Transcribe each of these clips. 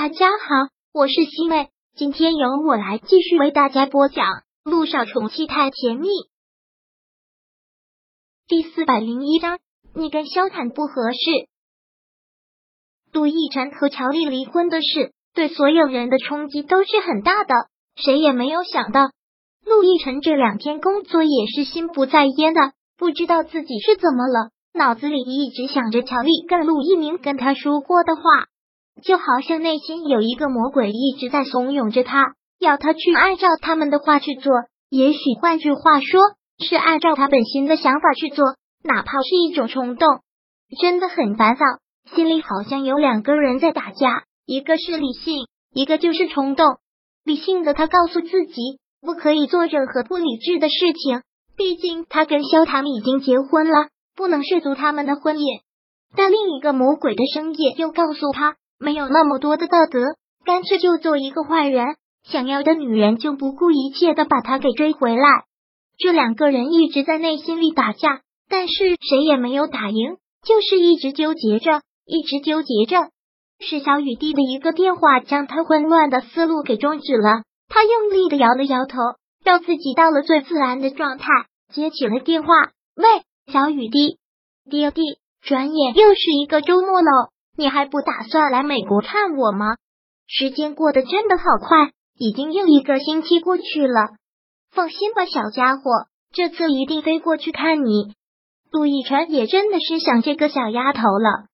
大家好，我是西妹，今天由我来继续为大家播讲《陆少宠妻太甜蜜》第四百零一章。你跟萧坦不合适。陆亦辰和乔丽离婚的事，对所有人的冲击都是很大的。谁也没有想到，陆亦辰这两天工作也是心不在焉的，不知道自己是怎么了，脑子里一直想着乔丽跟陆一鸣跟他说过的话。就好像内心有一个魔鬼一直在怂恿着他，要他去按照他们的话去做。也许换句话说，是按照他本心的想法去做，哪怕是一种冲动。真的很烦躁，心里好像有两个人在打架，一个是理性，一个就是冲动。理性的他告诉自己，不可以做任何不理智的事情，毕竟他跟萧唐已经结婚了，不能涉足他们的婚宴。但另一个魔鬼的声音又告诉他。没有那么多的道德，干脆就做一个坏人。想要的女人就不顾一切的把他给追回来。这两个人一直在内心里打架，但是谁也没有打赢，就是一直纠结着，一直纠结着。是小雨滴的一个电话将他混乱的思路给终止了。他用力的摇了摇头，让自己到了最自然的状态，接起了电话。喂，小雨滴，爹地。转眼又是一个周末了。你还不打算来美国看我吗？时间过得真的好快，已经又一个星期过去了。放心吧，小家伙，这次一定飞过去看你。陆亦辰也真的是想这个小丫头了，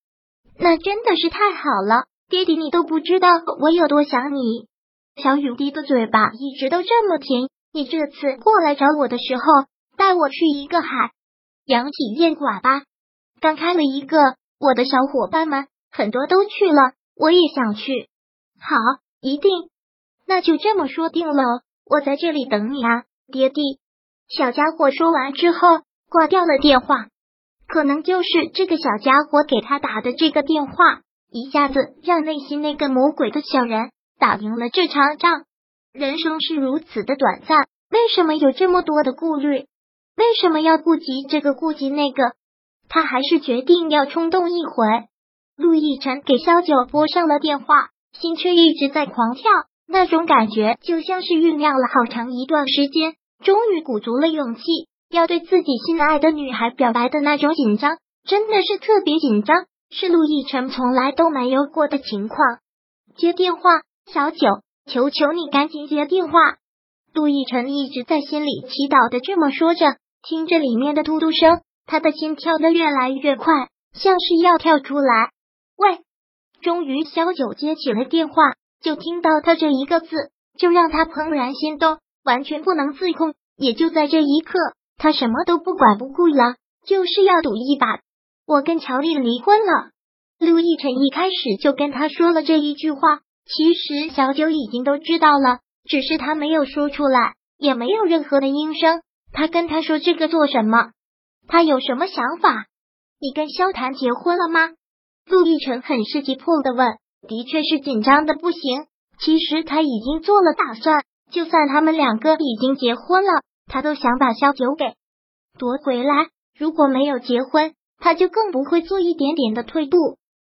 那真的是太好了，爹爹你都不知道我有多想你。小雨滴的嘴巴一直都这么甜，你这次过来找我的时候，带我去一个海洋体验馆吧。刚开了一个，我的小伙伴们。很多都去了，我也想去。好，一定，那就这么说定了。我在这里等你啊，爹地。小家伙说完之后挂掉了电话。可能就是这个小家伙给他打的这个电话，一下子让内心那个魔鬼的小人打赢了这场仗。人生是如此的短暂，为什么有这么多的顾虑？为什么要顾及这个顾及那个？他还是决定要冲动一回。陆亦辰给萧九拨上了电话，心却一直在狂跳，那种感觉就像是酝酿了好长一段时间，终于鼓足了勇气要对自己心爱的女孩表白的那种紧张，真的是特别紧张，是陆亦辰从来都没有过的情况。接电话，小九，求求你赶紧接电话。陆亦辰一直在心里祈祷的这么说着，听着里面的嘟嘟声，他的心跳的越来越快，像是要跳出来。喂，终于萧九接起了电话，就听到他这一个字，就让他怦然心动，完全不能自控。也就在这一刻，他什么都不管不顾了，就是要赌一把。我跟乔丽离婚了。陆亦辰一开始就跟他说了这一句话，其实小九已经都知道了，只是他没有说出来，也没有任何的应声。他跟他说这个做什么？他有什么想法？你跟萧谈结婚了吗？陆亦辰很是急迫的问：“的确是紧张的不行。其实他已经做了打算，就算他们两个已经结婚了，他都想把萧九给夺回来。如果没有结婚，他就更不会做一点点的退步。”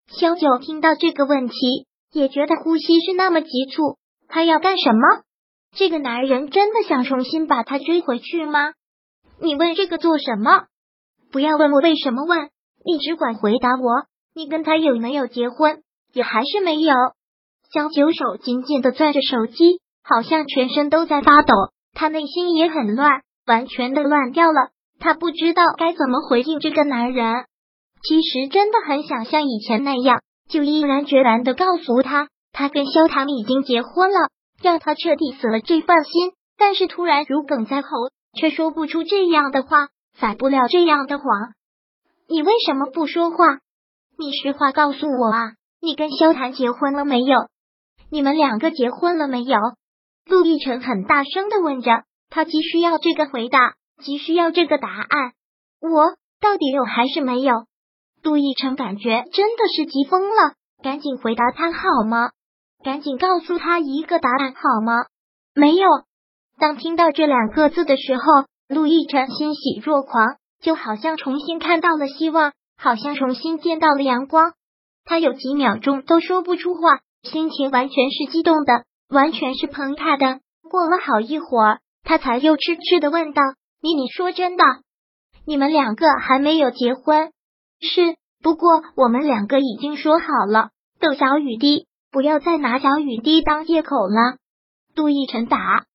萧九听到这个问题，也觉得呼吸是那么急促。他要干什么？这个男人真的想重新把他追回去吗？你问这个做什么？不要问我为什么问，你只管回答我。你跟他有没有结婚？也还是没有。小九手紧紧的攥着手机，好像全身都在发抖。他内心也很乱，完全的乱掉了。他不知道该怎么回应这个男人。其实真的很想像以前那样，就毅然决然的告诉他，他跟萧唐已经结婚了，让他彻底死了这份心。但是突然如鲠在喉，却说不出这样的话，撒不了这样的谎。你为什么不说话？你实话告诉我啊！你跟萧谈结婚了没有？你们两个结婚了没有？陆亦辰很大声的问着，他急需要这个回答，急需要这个答案。我到底有还是没有？陆亦辰感觉真的是急疯了，赶紧回答他好吗？赶紧告诉他一个答案好吗？没有。当听到这两个字的时候，陆亦辰欣喜若狂，就好像重新看到了希望。好像重新见到了阳光，他有几秒钟都说不出话，心情完全是激动的，完全是澎湃的。过了好一会儿，他才又痴痴的问道：“你你说真的？你们两个还没有结婚？是，不过我们两个已经说好了。”窦小雨滴，不要再拿小雨滴当借口了。杜奕晨打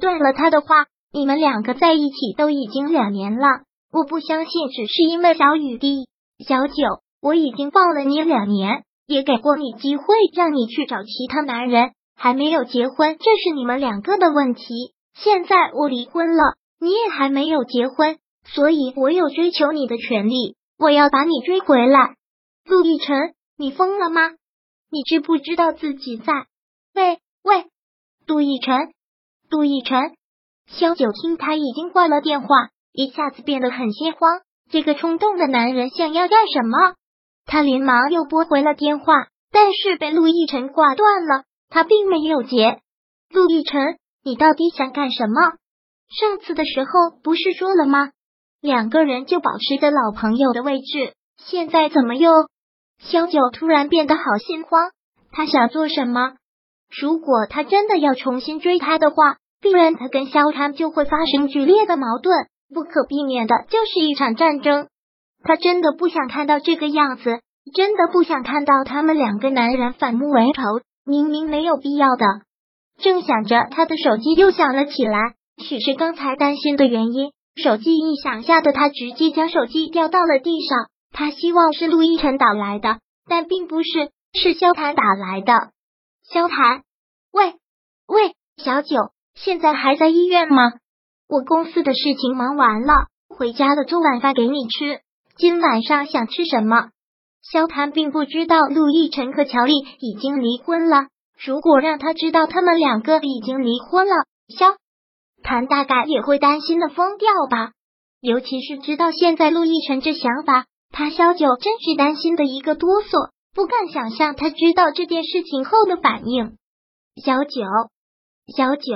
断了他的话：“你们两个在一起都已经两年了，我不相信只是因为小雨滴。小九，我已经抱了你两年，也给过你机会让你去找其他男人，还没有结婚，这是你们两个的问题。现在我离婚了，你也还没有结婚，所以我有追求你的权利，我要把你追回来。”陆亦辰，你疯了吗？你知不知道自己在？喂喂！杜奕辰，杜奕辰，萧九听他已经挂了电话，一下子变得很心慌。这个冲动的男人想要干什么？他连忙又拨回了电话，但是被陆亦辰挂断了。他并没有接。陆亦辰，你到底想干什么？上次的时候不是说了吗？两个人就保持着老朋友的位置，现在怎么又？萧九突然变得好心慌，他想做什么？如果他真的要重新追她的话，必然他跟萧谈就会发生剧烈的矛盾，不可避免的就是一场战争。他真的不想看到这个样子，真的不想看到他们两个男人反目为仇，明明没有必要的。正想着，他的手机又响了起来，许是刚才担心的原因，手机一响，吓得他直接将手机掉到了地上。他希望是陆一晨打来的，但并不是，是萧谈打来的。萧谈，喂喂，小九，现在还在医院吗？我公司的事情忙完了，回家了，做晚饭给你吃。今晚上想吃什么？萧谈并不知道陆亦辰和乔丽已经离婚了。如果让他知道他们两个已经离婚了，萧谈大概也会担心的疯掉吧。尤其是知道现在陆亦辰这想法，他萧九真是担心的一个哆嗦。不敢想象他知道这件事情后的反应。小九，小九，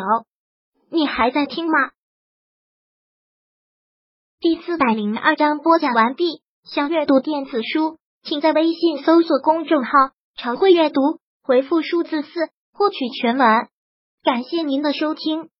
你还在听吗？第四百零二章播讲完毕。想阅读电子书，请在微信搜索公众号“常会阅读”，回复数字四获取全文。感谢您的收听。